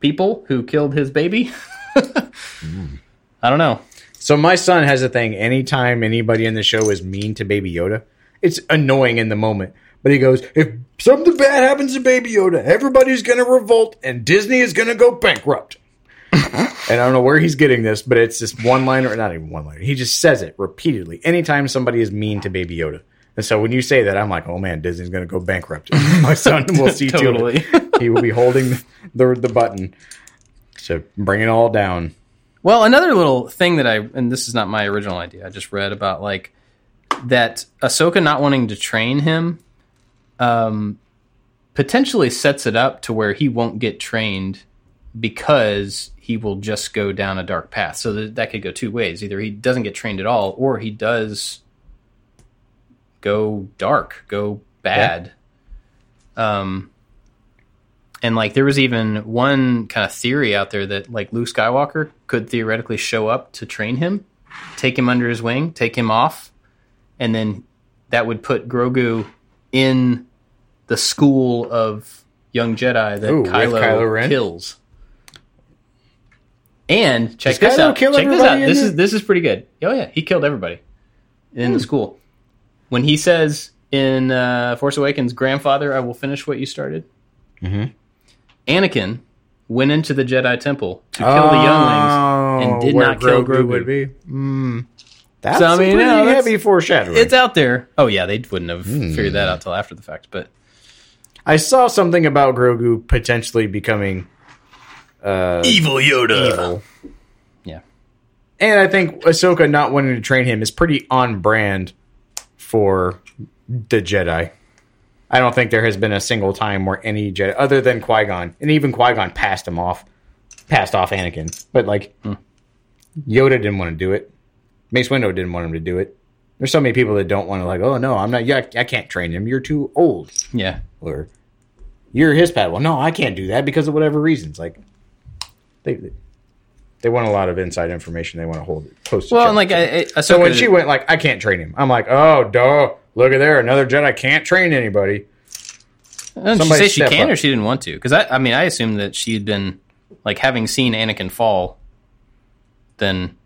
people who killed his baby. I don't know. So my son has a thing. Anytime anybody in the show is mean to Baby Yoda, it's annoying in the moment. But he goes, "If something bad happens to Baby Yoda, everybody's going to revolt, and Disney is going to go bankrupt." and I don't know where he's getting this, but it's just one liner, not even one liner. He just says it repeatedly anytime somebody is mean to Baby Yoda. And so when you say that, I'm like, oh man, Disney's going to go bankrupt. My son will see Totally. to it. He will be holding the the button to bring it all down. Well, another little thing that I and this is not my original idea. I just read about like that Ahsoka not wanting to train him um potentially sets it up to where he won't get trained because he will just go down a dark path. So that, that could go two ways. Either he doesn't get trained at all or he does go dark, go bad. Um and like there was even one kind of theory out there that like Luke Skywalker could theoretically show up to train him, take him under his wing, take him off, and then that would put Grogu in the school of young Jedi that Ooh, Kylo, Kylo kills. And check Does this Kylo out. check this out. This is this is pretty good. Oh yeah, he killed everybody in Hmm. the school. When he says in uh, Force Awakens, "Grandfather, I will finish what you started." Mhm. Anakin went into the Jedi Temple to kill the younglings and did Oh, where not kill Grogu Grogu. Would be. Mm. That's So, I a mean, pretty no, heavy foreshadowing. It's out there. Oh yeah, they wouldn't have Hmm. figured that out till after the fact. But I saw something about Grogu potentially becoming evil Yoda. evil. Yeah, And I think Ahsoka not wanting to train him is pretty on brand for the Jedi. I don't think there has been a single time where any Jedi, other than Qui Gon, and even Qui Gon passed him off, passed off Anakin. But like, hmm. Yoda didn't want to do it. Mace Windu didn't want him to do it. There's so many people that don't want to like, oh no, I'm not. Yeah, I can't train him. You're too old. yeah. Or you're his pad. Well, no, I can't do that because of whatever reasons. Like, they they want a lot of inside information. They want to hold it close. To Well, chest. and like I, I, So when she went like, I can't train him. I'm like, oh, duh. Look at there, another Jedi can't train anybody. She say she can up. or she didn't want to? Because I, I mean, I assumed that she had been like having seen Anakin fall, then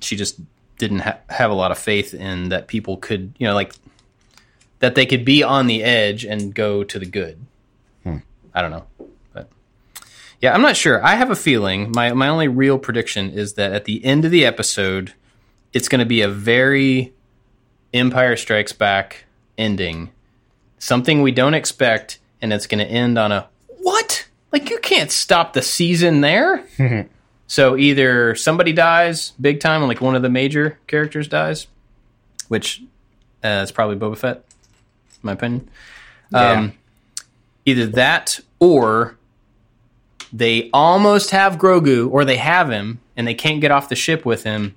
she just didn't ha- have a lot of faith in that people could, you know, like that they could be on the edge and go to the good. Hmm. I don't know, yeah, I'm not sure. I have a feeling. My my only real prediction is that at the end of the episode, it's going to be a very Empire Strikes Back ending something we don't expect, and it's going to end on a what? Like you can't stop the season there. so either somebody dies big time, like one of the major characters dies, which uh, is probably Boba Fett, in my opinion. Um, either that or they almost have Grogu, or they have him and they can't get off the ship with him,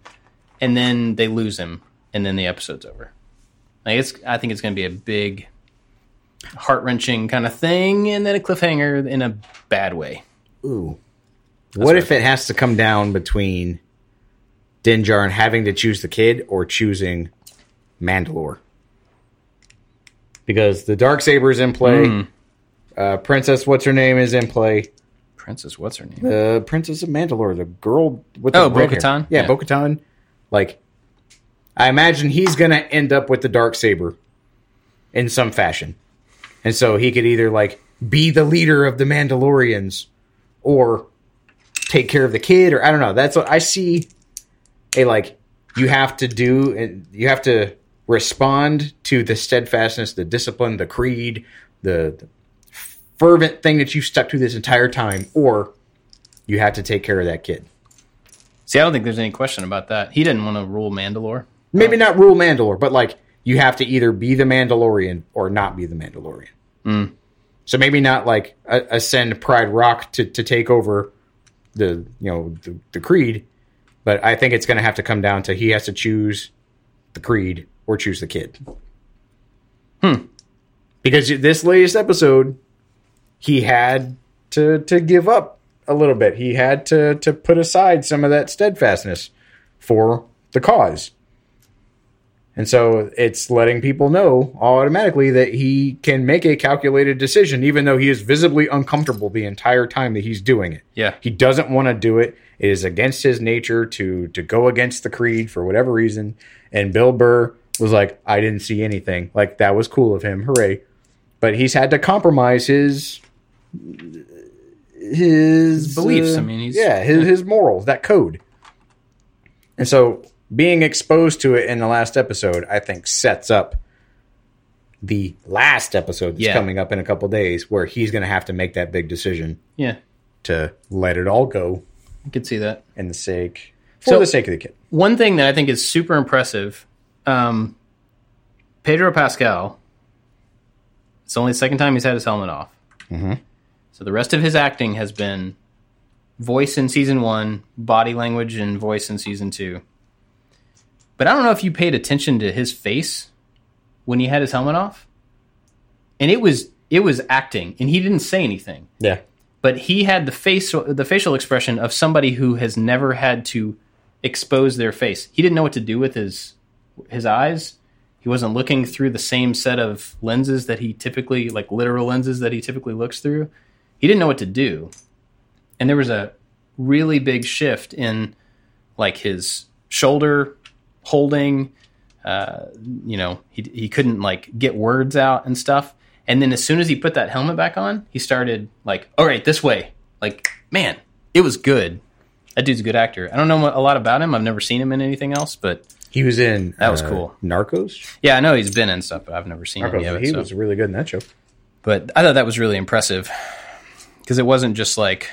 and then they lose him, and then the episode's over. Like it's, I think it's going to be a big, heart wrenching kind of thing, and then a cliffhanger in a bad way. Ooh. what if it has to come down between Din Djarin having to choose the kid or choosing Mandalore? Because the dark saber is in play. Hmm. Uh, Princess, what's her name, is in play. Princess, what's her name? The Princess of Mandalore, the girl with Oh, the red. Bo-Katan? Yeah, Yeah. Bo-Katan. Like, I imagine he's going to end up with the dark saber in some fashion, and so he could either like be the leader of the Mandalorians or take care of the kid, or I don't know. That's what I see. A like you have to do, and you have to respond to the steadfastness, the discipline, the creed, the, the fervent thing that you've stuck to this entire time, or you have to take care of that kid. See, I don't think there's any question about that. He didn't want to rule Mandalore. Maybe not rule Mandalore, but like you have to either be the Mandalorian or not be the Mandalorian. So maybe not like ascend Pride Rock to, to take over the you know the, the creed, but I think it's going to have to come down to he has to choose the creed or choose the kid. Hmm. Because this latest episode, he had to to give up a little bit. He had to to put aside some of that steadfastness for the cause. And so it's letting people know automatically that he can make a calculated decision, even though he is visibly uncomfortable the entire time that he's doing it. Yeah. He doesn't want to do it. It is against his nature to to go against the creed for whatever reason. And Bill Burr was like, I didn't see anything. Like that was cool of him. Hooray. But he's had to compromise his his, beliefs. uh, I mean, he's- yeah, his, his morals, that code. And so being exposed to it in the last episode, I think sets up the last episode that's Yeah. coming up in a couple days where he's going to have to make that big decision Yeah, to let it all go I could see that. in the sake for So- the sake of the kid. One thing that I think is super impressive, um, Pedro Pascal. It's only the second time he's had his helmet off. Mhm. So the rest of his acting has been voice in season one, body language and voice in season two. But I don't know if you paid attention to his face when he had his helmet off, and it was it was acting, and he didn't say anything Yeah. but he had the face the facial expression of somebody who has never had to expose their face. He didn't know what to do with his his eyes. He wasn't looking through the same set of lenses that he typically like literal lenses that he typically looks through. He didn't know what to do. And there was a really big shift in like his shoulder holding uh, you know, he he couldn't like get words out and stuff. And then as soon as he put that helmet back on, he started like, "All right, this way." Like, man, it was good. That dude's a good actor. I don't know a lot about him. I've never seen him in anything else, but He was in That was uh, cool. Narcos. yeah, I know he's been in stuff, but I've never seen him Narcos. yet. he so- was really good in that show. But I thought that was really impressive because it wasn't just like,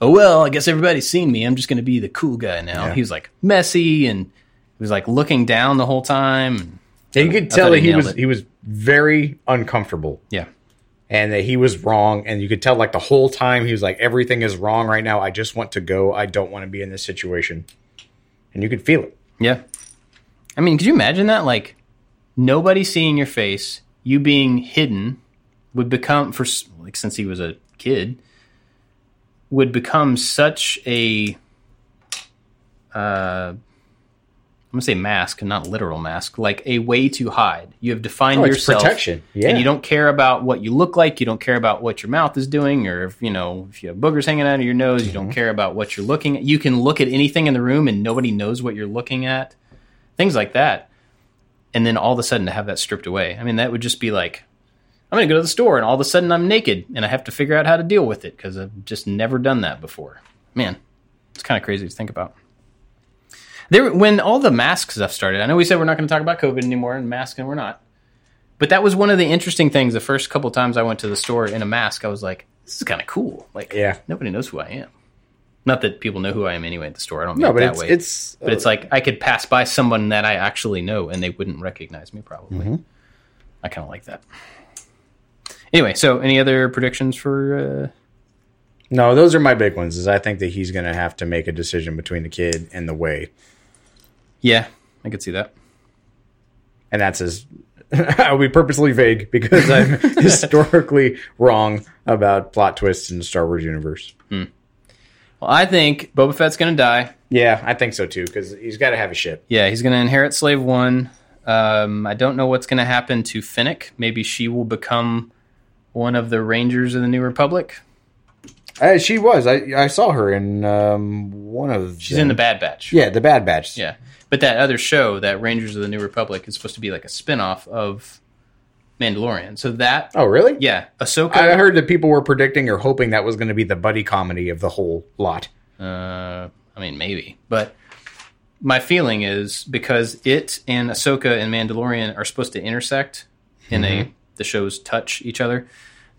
"Oh well, I guess everybody's seen me. I'm just going to be the cool guy now." Yeah. He was like messy and he was like looking down the whole time. Yeah, you could tell that he he was it. he was very uncomfortable. Yeah, and that he was wrong and you could tell like the whole time he was like everything is wrong right now i just want to go i don't want to be in this situation and you could feel it Yeah. I mean, could you imagine that? Like, nobody seeing your face, you being hidden, would become, for like, since he was a kid, would become such a, uh, I'm gonna say mask, not literal mask, like a way to hide. You have defined Oh, yourself, protection. Yeah. and you don't care about what you look like. You don't care about what your mouth is doing, or if you know if you have boogers hanging out of your nose. You don't Mm-hmm. care about what you're looking at. You can look at anything in the room, and nobody knows what you're looking at. Things like that, and then all of a sudden to have that stripped away. I mean, that would just be like, I'm going to go to the store, and all of a sudden I'm naked, and I have to figure out how to deal with it because I've just never done that before. Man, it's kind of crazy to think about. There, when all the mask stuff started, I know we said we're not going to talk about COVID anymore, and mask, and we're not. But that was one of the interesting things. The first couple times I went to the store in a mask, I was like, "This is kind of cool." Like, Yeah. nobody knows who I am. Not that people know who I am anyway at the store. I don't mean no it but that it's way. it's but it's uh, like I could pass by someone that I actually know, and they wouldn't recognize me. Probably. Mm-hmm. I kind of like that. Anyway, so any other predictions for? Uh, no those are my big ones is i think that he's going to have to make a decision between the kid and the way yeah, I could see that. and that's as i'll be purposely vague because i'm historically wrong about plot twists in the star wars universe Well, I think Boba Fett's going to die. yeah i think so too because he's got to have a ship Yeah, he's going to inherit Slave One. Um, I don't know what's going to happen to Fennec. Maybe she will become one of the Rangers of the New Republic. uh, she was I, I saw her in um, one of She's in the Bad Batch. yeah the bad batch Yeah. But that other show, that Rangers of the New Republic, is supposed to be like a spin-off of Mandalorian. So that oh really yeah, Ahsoka I heard that people were predicting or hoping that was going to be the buddy comedy of the whole lot. Uh, I mean, maybe, but my feeling is because it and Ahsoka and Mandalorian are supposed to intersect in a the shows touch each other,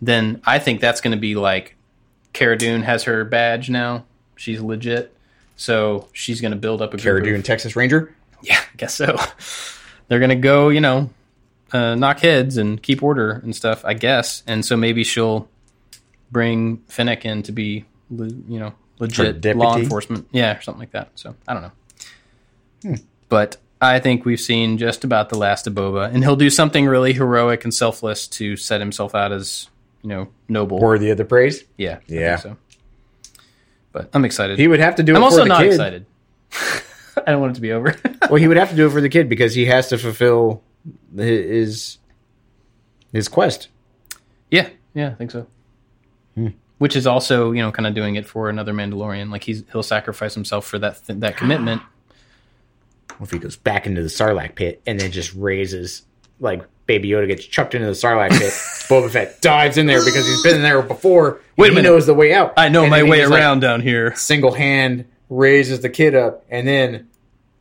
then I think that's going to be like Cara Dune has her badge now. She's legit, so she's going to build up a Cara group of- Dune, Texas Ranger. Yeah, I guess so. They're going to go, you know, uh, knock heads and keep order and stuff. I guess, and so maybe she'll bring Fennec in to be, you know, legit law enforcement. Yeah, or something like that. So I don't know. But I think we've seen just about the last of Boba, and he'll do something really heroic and selfless to set himself out as, you know, noble. Worthy of the praise. yeah, I Yeah. think so. But I'm excited. He would have to do it I'm also not kid. excited. I don't want it to be over. well, he would have to do it for the kid because he has to fulfill his his quest. yeah, yeah, I think so. Hmm. Which is also, you know, kind of doing it for another Mandalorian. Like he's he'll sacrifice himself for that th- that commitment. If he goes back into the Sarlacc pit and then just raises like Baby Yoda gets chucked into the Sarlacc pit. Boba Fett dives in there because he's been in there before. Wait he minute. knows the way out. I know And my way just, like, around down here. single hand raises the kid up, and then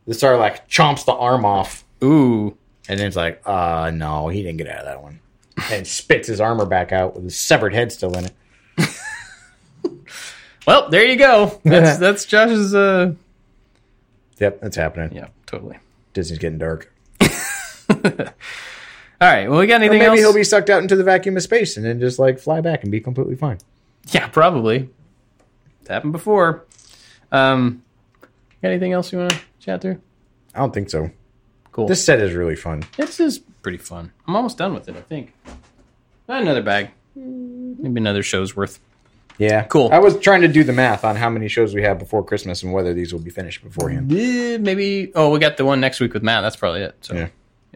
the Sarlacc chomps the arm off, Ooh. and then it's like, uh no, he didn't get out of that one, and spits his armor back out with his severed head still in it. Well, there you go. That's that's Josh's uh Yep, that's happening. yeah, totally. Disney's getting dark. All right. Well, we got Or anything maybe else? he'll be sucked out into the vacuum of space and then just like fly back and be completely fine. Yeah, probably. It's happened before. Um, got anything else you want to chat through? I don't think so. Cool. This set is really fun. This is pretty fun. I'm almost done with it. I think. Another bag. Maybe another show's worth. Yeah, Cool. I was trying to do the math on how many shows we have before Christmas and whether these will be finished beforehand. Eh, Maybe. Oh, we got the one next week with Matt. That's probably it. So. Yeah.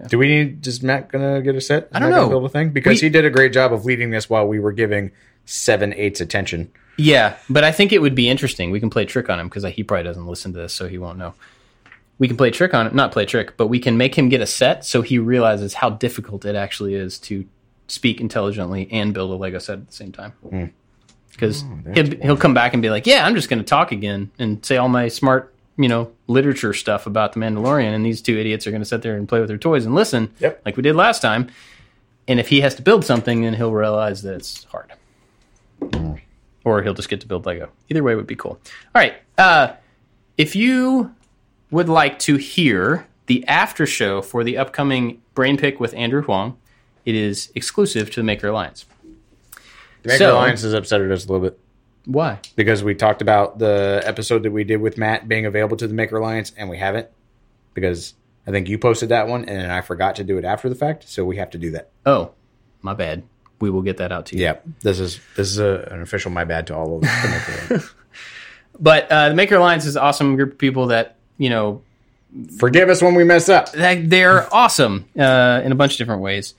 Do we need? Is Matt gonna get a set? Is I don't Matt gonna know. Build a thing because We- he did a great job of leading this while we were giving seven eighths attention. Yeah, but I think it would be interesting. We can play a trick on him because he probably doesn't listen to this, so he won't know. We can play a trick on it, not play a trick, but we can make him get a set so he realizes how difficult it actually is to speak intelligently and build a Lego set at the same time. Because he'll, he'll come back and be like, "Yeah, I'm just going to talk again and say all my smart, you know, literature stuff about the Mandalorian," and these two idiots are going to sit there and play with their toys and listen, Yep. like we did last time. And if he has to build something, then he'll realize that it's hard or he'll just get to build Lego. Either way would be cool. All right. Uh, if you would like to hear the after show for the upcoming Brain Pick with Andrew Huang, it is exclusive to the Maker Alliance. The Maker So- Alliance has upsetted us a little bit Why? because we talked about the episode that we did with Matt being available to the Maker Alliance and we haven't because I think you posted that one and I forgot to do it after the fact, so we have to do that. Oh, my bad. We will get that out to you. Yeah, this is this is a, an official my bad to all of the Maker Alliance. But uh, the Maker Alliance is an awesome group of people that, you know, Forgive us when we mess up. they're awesome uh, in a bunch of different ways.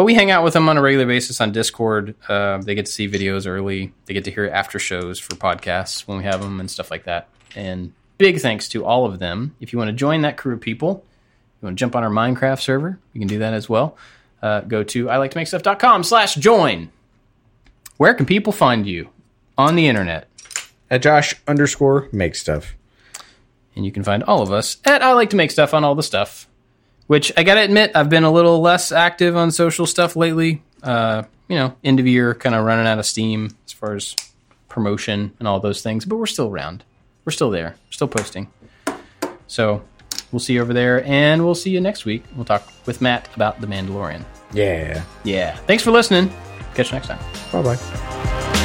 But we hang out with them on a regular basis on Discord. Uh, they get to see videos early. They get to hear after shows for podcasts when we have them and stuff like that. And big thanks to all of them. If you want to join that crew of people, you want to jump on our Minecraft server, you can do that as well. Uh, go to I like to make stuff.com slash join. Where can people find you on the internet? At Josh underscore make stuff. And you can find all of us at I like to make stuff on all the stuff. Which I gotta admit, I've been a little less active on social stuff lately. Uh, you know, end of year, kind of running out of steam as far as promotion and all those things. But we're still around. We're still there. We're still posting. So we'll see you over there, and we'll see you next week. We'll talk with Matt about the Mandalorian. Yeah. Yeah. Thanks for listening. Catch you next time. Bye bye.